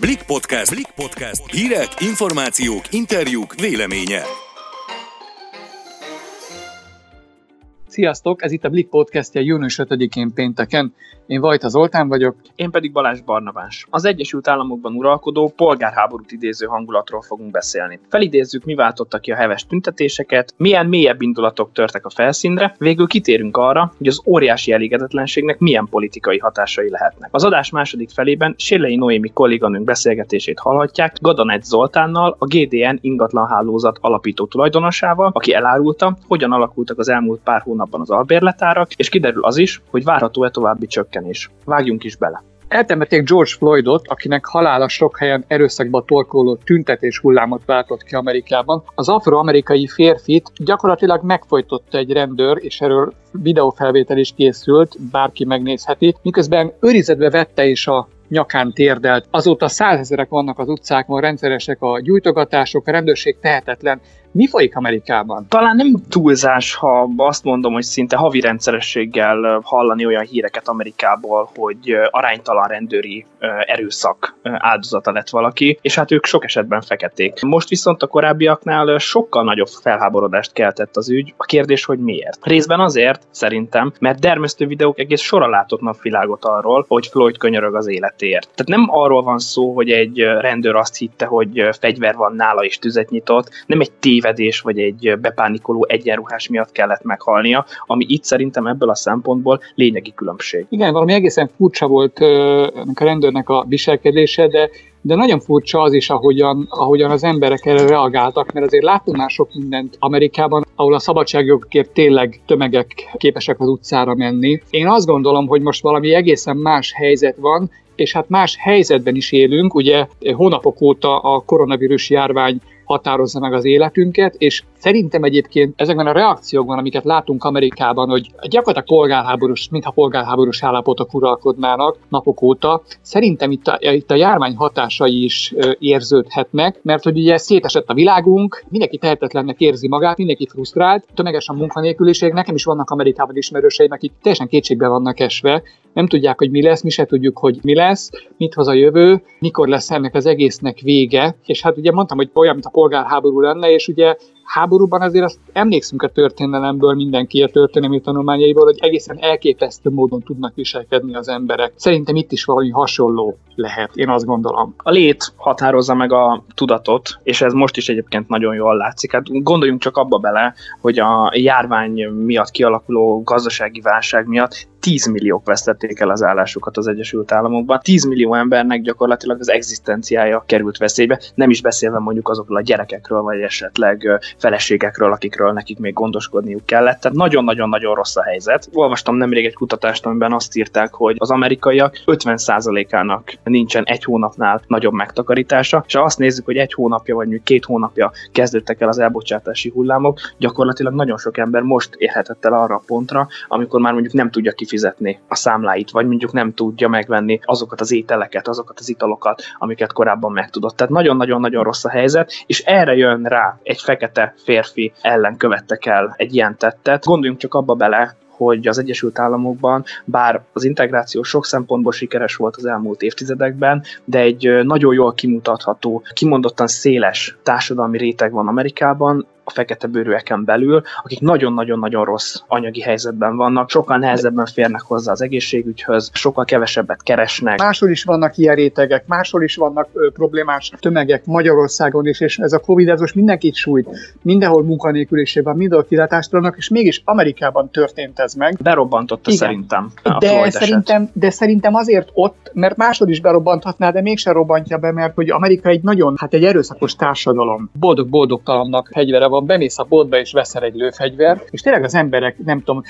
Blik Podcast. Blik Podcast. Hírek, információk, interjúk, véleménye. Sziasztok, ez itt a Blik podcastja június 5-én pénteken. Én Vajta Zoltán vagyok. Én pedig Balázs Barnabás. Az Egyesült Államokban uralkodó polgárháborút idéző hangulatról fogunk beszélni. Felidézzük, mi váltotta ki a heves tüntetéseket, milyen mélyebb indulatok törtek a felszínre, végül kitérünk arra, hogy az óriási elégedetlenségnek milyen politikai hatásai lehetnek. Az adás második felében Sérlei Noémi kolléganőnk beszélgetését hallhatják Gadanet Zoltánnal, a GDN ingatlanhálózat alapító tulajdonosával, aki elárulta, hogyan alakultak az elmúlt pár hónapban az albérletárak, és kiderül az is, hogy várható-e további csökkenés. Vágjunk is bele. Eltemették George Floydot, akinek halála sok helyen erőszakba torkoló tüntetés hullámot váltott ki Amerikában. Az afroamerikai férfit gyakorlatilag megfojtotta egy rendőr, és erről videófelvétel is készült, bárki megnézheti, miközben őrizetbe vette is a nyakán térdelt. Azóta százezerek vannak az utcákon, rendszeresek a gyújtogatások, a rendőrség tehetetlen. Mi folyik Amerikában? Talán nem túlzás, ha azt mondom, hogy szinte havi rendszerességgel hallani olyan híreket Amerikából, hogy aránytalan rendőri erőszak áldozata lett valaki, és hát ők sok esetben feketék. Most viszont a korábbiaknál sokkal nagyobb felháborodást keltett az ügy. A kérdés, hogy miért? Részben azért, szerintem, mert dermesztő videók egész sora látott napvilágot arról, hogy Floyd könyörög az életért. Tehát nem arról van szó, hogy egy rendőr azt hitte, hogy fegyver van nála és tüzet nyitott, nem egy tévedés vagy egy bepánikoló egyenruhás miatt kellett meghalnia, ami itt szerintem ebből a szempontból lényegi különbség. Igen, valami egészen furcsa volt a rendőrnek a viselkedése, de de nagyon furcsa az is, ahogyan, ahogyan az emberek erre reagáltak, mert azért látunk már sok mindent Amerikában, ahol a szabadságjogokért tényleg tömegek képesek az utcára menni. Én azt gondolom, hogy most valami egészen más helyzet van, és hát más helyzetben is élünk, ugye hónapok óta a koronavírus járvány határozza meg az életünket, és szerintem egyébként ezekben a reakciókban, amiket látunk Amerikában, hogy gyakorlatilag polgárháborús, mintha polgárháborús állapotok uralkodnának napok óta, szerintem itt a, itt a járvány hatásai is érződhetnek, mert hogy ugye szétesett a világunk, mindenki tehetetlennek érzi magát, mindenki frusztrált, tömeges a munkanélküliség, nekem is vannak Amerikában ismerőseim, akik teljesen kétségbe vannak esve, nem tudják, hogy mi lesz, mi se tudjuk, hogy mi lesz, mit hoz a jövő, mikor lesz ennek az egésznek vége, és hát ugye mondtam, hogy olyan, mint a polgárháború lenne, és ugye háborúban azért azt emlékszünk a történelemből, mindenki a történelmi tanulmányaiból, hogy egészen elképesztő módon tudnak viselkedni az emberek. Szerintem itt is valami hasonló lehet, én azt gondolom. A lét határozza meg a tudatot, és ez most is egyébként nagyon jól látszik. Hát gondoljunk csak abba bele, hogy a járvány miatt kialakuló gazdasági válság miatt 10 milliók vesztették el az állásukat az Egyesült Államokban. 10 millió embernek gyakorlatilag az egzisztenciája került veszélybe, nem is beszélve mondjuk azokról a gyerekekről, vagy esetleg feleségekről, akikről nekik még gondoskodniuk kellett. Tehát nagyon-nagyon-nagyon rossz a helyzet. Olvastam nemrég egy kutatást, amiben azt írták, hogy az amerikaiak 50%-ának nincsen egy hónapnál nagyobb megtakarítása, és ha azt nézzük, hogy egy hónapja vagy mondjuk két hónapja kezdődtek el az elbocsátási hullámok, gyakorlatilag nagyon sok ember most érhetett el arra a pontra, amikor már mondjuk nem tudja kifizetni a számláit, vagy mondjuk nem tudja megvenni azokat az ételeket, azokat az italokat, amiket korábban megtudott. Tehát nagyon-nagyon-nagyon rossz a helyzet, és erre jön rá egy fekete férfi ellen követtek el egy ilyen tettet. Gondoljunk csak abba bele, hogy az Egyesült Államokban, bár az integráció sok szempontból sikeres volt az elmúlt évtizedekben, de egy nagyon jól kimutatható, kimondottan széles társadalmi réteg van Amerikában, a fekete bőrűeken belül, akik nagyon-nagyon-nagyon rossz anyagi helyzetben vannak, sokkal nehezebben férnek hozzá az egészségügyhöz, sokkal kevesebbet keresnek. Máshol is vannak ilyen rétegek, máshol is vannak ö, problémás tömegek Magyarországon is, és ez a Covid ez most mindenkit sújt. Mindenhol munkanélküliség van, mindenhol kilátástalanok, és mégis Amerikában történt ez meg. Berobbantotta Igen. szerintem. A de szerintem, de szerintem azért ott, mert máshol is berobbanthatná, de mégsem robbantja be, mert hogy Amerika egy nagyon, hát egy erőszakos társadalom. Boldog-boldogtalannak hegyvere van van, bemész a boltba és veszel egy lőfegyvert, és tényleg az emberek, nem tudom,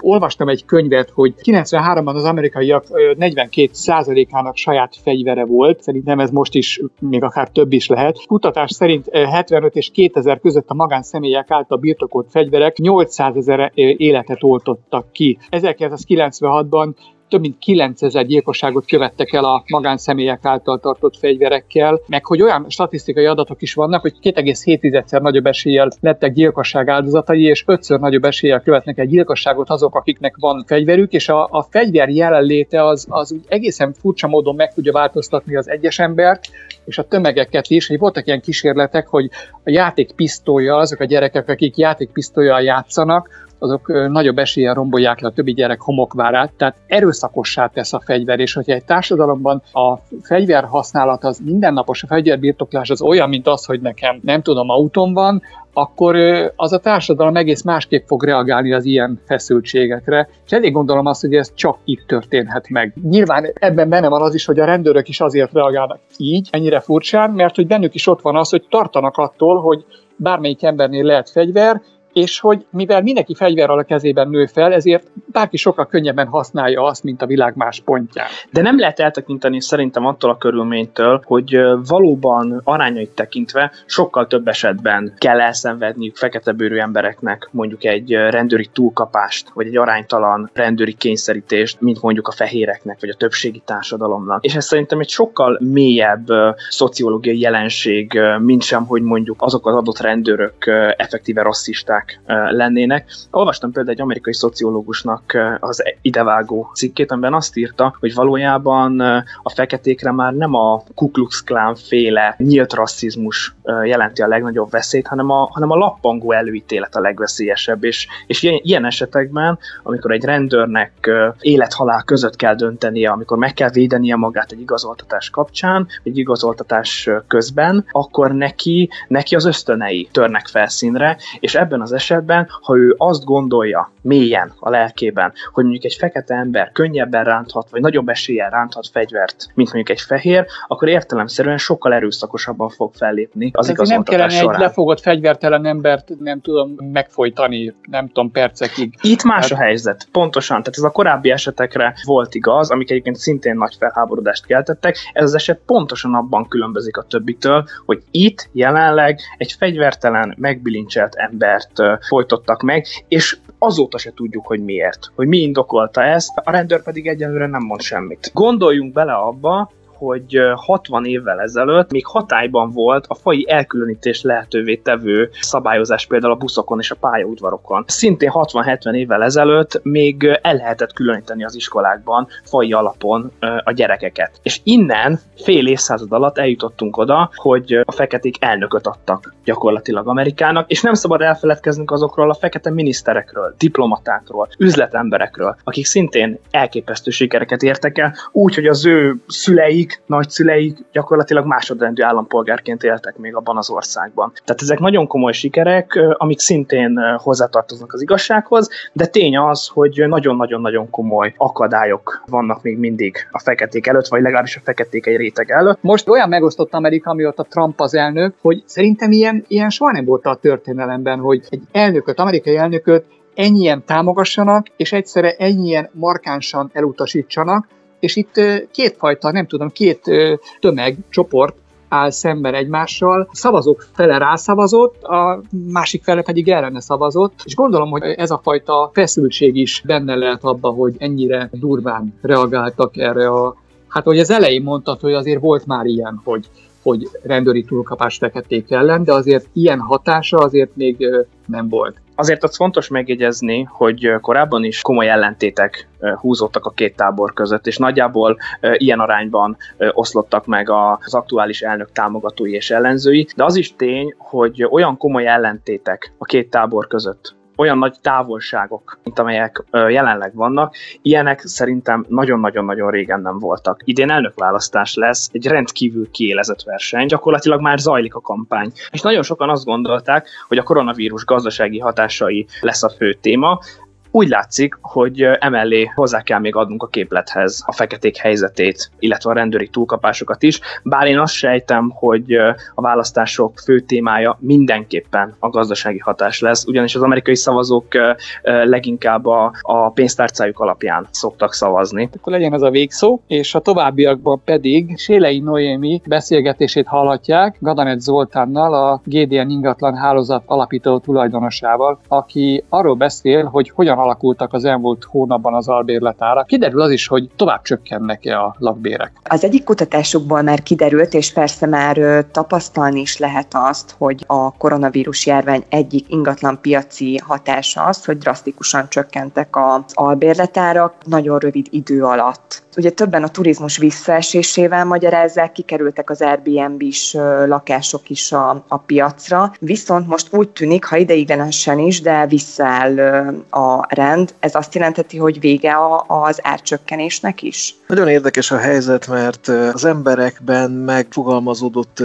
olvastam egy könyvet, hogy 93-ban az amerikaiak 42%-ának saját fegyvere volt, szerintem ez most is még akár több is lehet. Kutatás szerint 75 és 2000 között a magánszemélyek által birtokolt fegyverek 800 ezer életet oltottak ki. 1996-ban több mint 9000 gyilkosságot követtek el a magánszemélyek által tartott fegyverekkel, meg hogy olyan statisztikai adatok is vannak, hogy 2,7-szer nagyobb eséllyel lettek gyilkosság áldozatai, és ötször nagyobb eséllyel követnek egy gyilkosságot azok, akiknek van fegyverük, és a, a fegyver jelenléte az, az úgy egészen furcsa módon meg tudja változtatni az egyes embert, és a tömegeket is, hogy voltak ilyen kísérletek, hogy a játékpisztolya, azok a gyerekek, akik játékpisztolyjal játszanak, azok nagyobb eséllyel rombolják le a többi gyerek homokvárát, tehát erőszakossá tesz a fegyver, és hogyha egy társadalomban a fegyver használat az mindennapos, a fegyverbirtoklás az olyan, mint az, hogy nekem nem tudom, autóm van, akkor az a társadalom egész másképp fog reagálni az ilyen feszültségekre. És elég gondolom azt, hogy ez csak itt történhet meg. Nyilván ebben benne van az is, hogy a rendőrök is azért reagálnak így, ennyire furcsán, mert hogy bennük is ott van az, hogy tartanak attól, hogy bármelyik embernél lehet fegyver, és hogy mivel mindenki fegyverrel a kezében nő fel, ezért bárki sokkal könnyebben használja azt, mint a világ más pontján. De nem lehet eltekinteni szerintem attól a körülménytől, hogy valóban arányait tekintve sokkal több esetben kell elszenvedniük fekete bőrű embereknek mondjuk egy rendőri túlkapást, vagy egy aránytalan rendőri kényszerítést, mint mondjuk a fehéreknek, vagy a többségi társadalomnak. És ez szerintem egy sokkal mélyebb szociológiai jelenség, mint sem, hogy mondjuk azok az adott rendőrök effektíve rasszisták, problémák lennének. Olvastam például egy amerikai szociológusnak az idevágó cikkét, amiben azt írta, hogy valójában a feketékre már nem a Ku Klux Klan féle nyílt rasszizmus jelenti a legnagyobb veszélyt, hanem a, hanem a lappangó előítélet a legveszélyesebb, és, és ilyen, ilyen esetekben, amikor egy rendőrnek élethalál között kell döntenie, amikor meg kell védenie magát egy igazoltatás kapcsán, egy igazoltatás közben, akkor neki, neki az ösztönei törnek felszínre, és ebben az az esetben, ha ő azt gondolja mélyen a lelkében, hogy mondjuk egy fekete ember könnyebben ránthat, vagy nagyobb eséllyel ránthat fegyvert, mint mondjuk egy fehér, akkor értelemszerűen sokkal erőszakosabban fog fellépni az igazoltatás Nem kellene során. egy lefogott fegyvertelen embert, nem tudom, megfojtani, nem tudom, percekig. Itt más hát... a helyzet, pontosan. Tehát ez a korábbi esetekre volt igaz, amik egyébként szintén nagy felháborodást keltettek. Ez az eset pontosan abban különbözik a többitől, hogy itt jelenleg egy fegyvertelen, megbilincselt embert folytottak meg, és azóta se tudjuk, hogy miért, hogy mi indokolta ezt, a rendőr pedig egyelőre nem mond semmit. Gondoljunk bele abba, hogy 60 évvel ezelőtt még hatályban volt a fai elkülönítés lehetővé tevő szabályozás például a buszokon és a pályaudvarokon. Szintén 60-70 évvel ezelőtt még el lehetett különíteni az iskolákban fai alapon a gyerekeket. És innen fél évszázad alatt eljutottunk oda, hogy a feketék elnököt adtak gyakorlatilag Amerikának, és nem szabad elfeledkeznünk azokról a fekete miniszterekről, diplomatákról, üzletemberekről, akik szintén elképesztő sikereket értek el, úgy, hogy az ő szüleik szüleik, nagyszüleik gyakorlatilag másodrendű állampolgárként éltek még abban az országban. Tehát ezek nagyon komoly sikerek, amik szintén hozzátartoznak az igazsághoz, de tény az, hogy nagyon-nagyon-nagyon komoly akadályok vannak még mindig a feketék előtt, vagy legalábbis a feketék egy réteg előtt. Most olyan megosztott Amerika, amióta Trump az elnök, hogy szerintem ilyen, ilyen soha nem volt a történelemben, hogy egy elnököt, amerikai elnököt ennyien támogassanak, és egyszerre ennyien markánsan elutasítsanak, és itt kétfajta, nem tudom, két tömeg, csoport áll szemben egymással. A szavazók fele rászavazott, a másik fele pedig ellene szavazott, és gondolom, hogy ez a fajta feszültség is benne lehet abba, hogy ennyire durván reagáltak erre a Hát, hogy az elején mondtad, hogy azért volt már ilyen, hogy, hogy rendőri túlkapás feketék ellen, de azért ilyen hatása azért még nem volt. Azért az fontos megjegyezni, hogy korábban is komoly ellentétek húzottak a két tábor között, és nagyjából ilyen arányban oszlottak meg az aktuális elnök támogatói és ellenzői, de az is tény, hogy olyan komoly ellentétek a két tábor között, olyan nagy távolságok, mint amelyek jelenleg vannak, ilyenek szerintem nagyon-nagyon-nagyon régen nem voltak. Idén elnökválasztás lesz, egy rendkívül kiélezett verseny, gyakorlatilag már zajlik a kampány. És nagyon sokan azt gondolták, hogy a koronavírus gazdasági hatásai lesz a fő téma, úgy látszik, hogy emellé hozzá kell még adnunk a képlethez a feketék helyzetét, illetve a rendőri túlkapásokat is, bár én azt sejtem, hogy a választások fő témája mindenképpen a gazdasági hatás lesz, ugyanis az amerikai szavazók leginkább a, a pénztárcájuk alapján szoktak szavazni. Akkor legyen ez a végszó, és a továbbiakban pedig Sélei Noémi beszélgetését hallhatják Gadanet Zoltánnal, a GDN ingatlan hálózat alapító tulajdonosával, aki arról beszél, hogy hogyan alakultak az elmúlt hónapban az albérletára. Kiderül az is, hogy tovább csökkennek-e a lakbérek. Az egyik kutatásukból már kiderült, és persze már tapasztalni is lehet azt, hogy a koronavírus járvány egyik ingatlan piaci hatása az, hogy drasztikusan csökkentek az albérletárak nagyon rövid idő alatt. Ugye többen a turizmus visszaesésével magyarázzák, kikerültek az Airbnb-s lakások is a, a piacra, viszont most úgy tűnik, ha ideiglenesen is, de visszaáll a rend. Ez azt jelenteti, hogy vége az árcsökkenésnek is? Nagyon érdekes a helyzet, mert az emberekben megfogalmazódott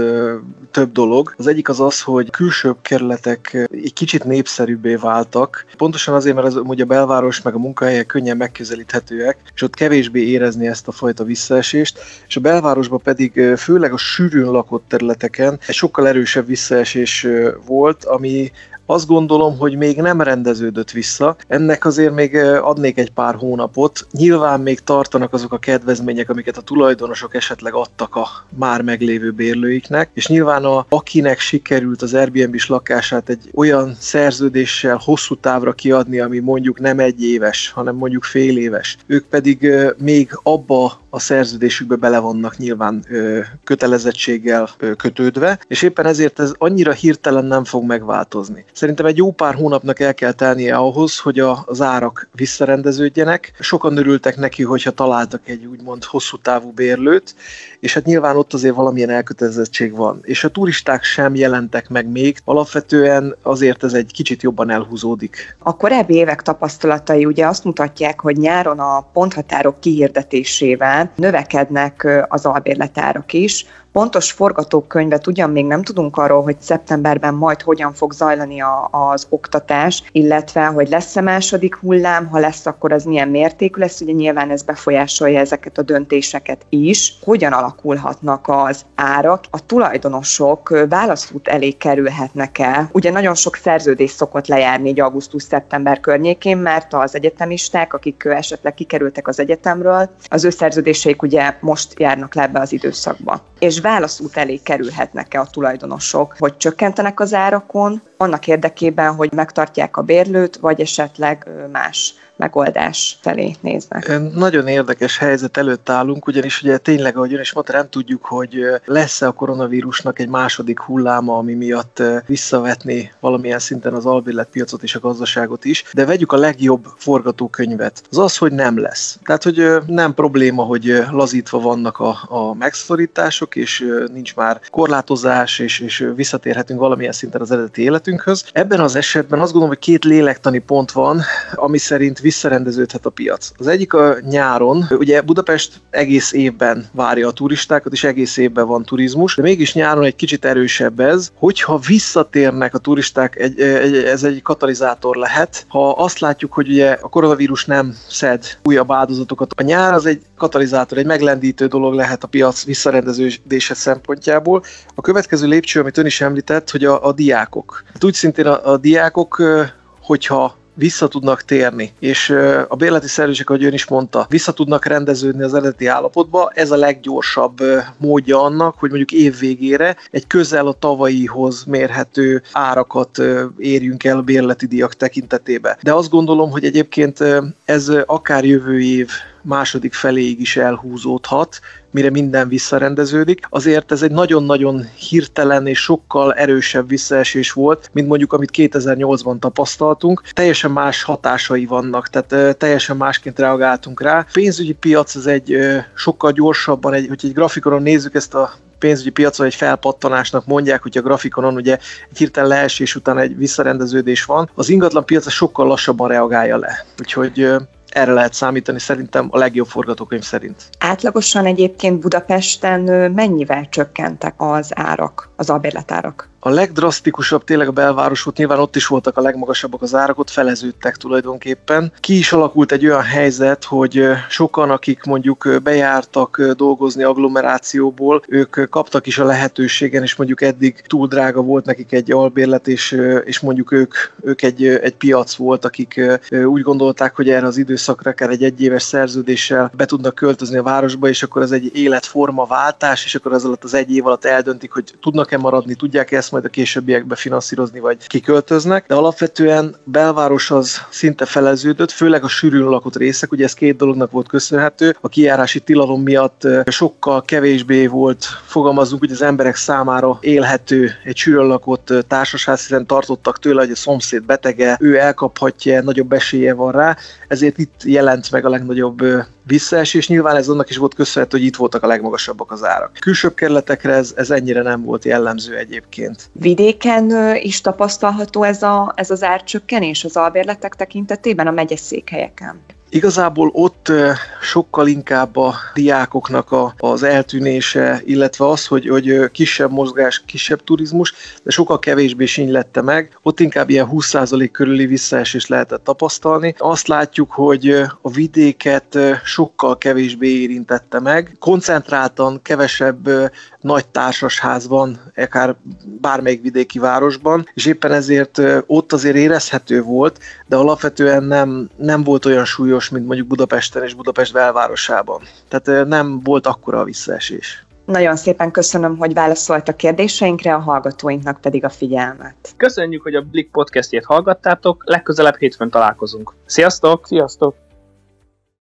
több dolog. Az egyik az az, hogy külsőbb kerületek egy kicsit népszerűbbé váltak, pontosan azért, mert az, ugye a belváros meg a munkahelyek könnyen megközelíthetőek, és ott kevésbé érezni ezt a fajta visszaesést, és a belvárosban pedig főleg a sűrűn lakott területeken egy sokkal erősebb visszaesés volt, ami azt gondolom, hogy még nem rendeződött vissza. Ennek azért még adnék egy pár hónapot. Nyilván még tartanak azok a kedvezmények, amiket a tulajdonosok esetleg adtak a már meglévő bérlőiknek, és nyilván a, akinek sikerült az Airbnb-s lakását egy olyan szerződéssel hosszú távra kiadni, ami mondjuk nem egy éves, hanem mondjuk fél éves. Ők pedig még abba a szerződésükbe bele vannak nyilván ö, kötelezettséggel ö, kötődve, és éppen ezért ez annyira hirtelen nem fog megváltozni. Szerintem egy jó pár hónapnak el kell tennie ahhoz, hogy a, az árak visszarendeződjenek. Sokan örültek neki, hogyha találtak egy úgymond hosszú távú bérlőt, és hát nyilván ott azért valamilyen elkötelezettség van. És a turisták sem jelentek meg még, alapvetően azért ez egy kicsit jobban elhúzódik. A korábbi évek tapasztalatai ugye azt mutatják, hogy nyáron a ponthatárok kihirdetésével növekednek az albérletárak is, Pontos forgatókönyvet ugyan még nem tudunk arról, hogy szeptemberben majd hogyan fog zajlani a, az oktatás, illetve hogy lesz-e második hullám, ha lesz, akkor az milyen mértékű lesz, ugye nyilván ez befolyásolja ezeket a döntéseket is. Hogyan alakulhatnak az árak? A tulajdonosok válaszút elé kerülhetnek el. Ugye nagyon sok szerződés szokott lejárni egy augusztus-szeptember környékén, mert az egyetemisták, akik esetleg kikerültek az egyetemről, az ő szerződéseik ugye most járnak le ebbe az időszakba. És válaszút elé kerülhetnek-e a tulajdonosok, hogy csökkentenek az árakon, annak érdekében, hogy megtartják a bérlőt, vagy esetleg más megoldás felé néznek. Nagyon érdekes helyzet előtt állunk, ugyanis ugye tényleg, ahogy ön is mondta, nem tudjuk, hogy lesz-e a koronavírusnak egy második hulláma, ami miatt visszavetni valamilyen szinten az piacot és a gazdaságot is, de vegyük a legjobb forgatókönyvet. Az az, hogy nem lesz. Tehát, hogy nem probléma, hogy lazítva vannak a, a megszorítások, és nincs már korlátozás, és, és visszatérhetünk valamilyen szinten az eredeti életünkhöz. Ebben az esetben azt gondolom, hogy két lélektani pont van, ami szerint visszarendeződhet a piac. Az egyik a nyáron, ugye Budapest egész évben várja a turistákat, és egész évben van turizmus, de mégis nyáron egy kicsit erősebb ez, hogyha visszatérnek a turisták, egy, egy, ez egy katalizátor lehet. Ha azt látjuk, hogy ugye a koronavírus nem szed újabb áldozatokat, a nyár az egy katalizátor, egy meglendítő dolog lehet a piac visszarendeződése szempontjából. A következő lépcső, amit ön is említett, hogy a, a diákok. Hát úgy szintén a, a diákok, hogyha vissza tudnak térni, és a bérleti szerződések, ahogy ön is mondta, vissza tudnak rendeződni az eredeti állapotba, ez a leggyorsabb módja annak, hogy mondjuk év végére egy közel a tavalyihoz mérhető árakat érjünk el a bérleti díjak tekintetében. De azt gondolom, hogy egyébként ez akár jövő év második feléig is elhúzódhat, mire minden visszarendeződik. Azért ez egy nagyon-nagyon hirtelen és sokkal erősebb visszaesés volt, mint mondjuk amit 2008-ban tapasztaltunk. Teljesen más hatásai vannak, tehát teljesen másként reagáltunk rá. A pénzügyi piac az egy sokkal gyorsabban, egy, hogy egy grafikonon nézzük ezt a pénzügyi piacon egy felpattanásnak mondják, hogy a grafikonon ugye egy hirtelen leesés után egy visszarendeződés van, az ingatlan piac sokkal lassabban reagálja le. Úgyhogy erre lehet számítani szerintem a legjobb forgatókönyv szerint. Átlagosan egyébként Budapesten mennyivel csökkentek az árak, az albérletárak? A legdrasztikusabb tényleg a belváros volt, nyilván ott is voltak a legmagasabbak az árak, ott feleződtek tulajdonképpen. Ki is alakult egy olyan helyzet, hogy sokan, akik mondjuk bejártak dolgozni agglomerációból, ők kaptak is a lehetőségen, és mondjuk eddig túl drága volt nekik egy albérlet, és, és mondjuk ők, ők egy, egy piac volt, akik úgy gondolták, hogy erre az időszakra akár egy egyéves szerződéssel be tudnak költözni a városba, és akkor ez egy életforma váltás, és akkor ez alatt az egy év alatt eldöntik, hogy tudnak-e maradni, tudják-e ezt majd a későbbiekben finanszírozni, vagy kiköltöznek, de alapvetően belváros az szinte feleződött, főleg a sűrűn lakott részek, ugye ez két dolognak volt köszönhető, a kijárási tilalom miatt sokkal kevésbé volt, fogalmazunk, hogy az emberek számára élhető egy sűrűn lakott társaság, hiszen tartottak tőle, hogy a szomszéd betege, ő elkaphatja, nagyobb esélye van rá, ezért itt jelent meg a legnagyobb visszaesés. Nyilván ez annak is volt köszönhető, hogy itt voltak a legmagasabbak az árak. Külsőbb kerületekre ez, ez ennyire nem volt jellemző egyébként. Vidéken is tapasztalható ez, a, ez az árcsökkenés az albérletek tekintetében a megyeszékhelyeken? Igazából ott sokkal inkább a diákoknak a, az eltűnése, illetve az, hogy, hogy kisebb mozgás, kisebb turizmus, de sokkal kevésbé sinylette meg. Ott inkább ilyen 20% körüli visszaesést lehetett tapasztalni. Azt látjuk, hogy a vidéket sokkal kevésbé érintette meg. Koncentráltan kevesebb nagy társasház van, akár bármelyik vidéki városban, és éppen ezért ott azért érezhető volt, de alapvetően nem, nem volt olyan súlyos, mint mondjuk Budapesten és Budapest belvárosában. Tehát nem volt akkora a visszaesés. Nagyon szépen köszönöm, hogy válaszolt a kérdéseinkre, a hallgatóinknak pedig a figyelmet. Köszönjük, hogy a Blik podcastjét hallgattátok, legközelebb hétfőn találkozunk. Sziasztok! Sziasztok!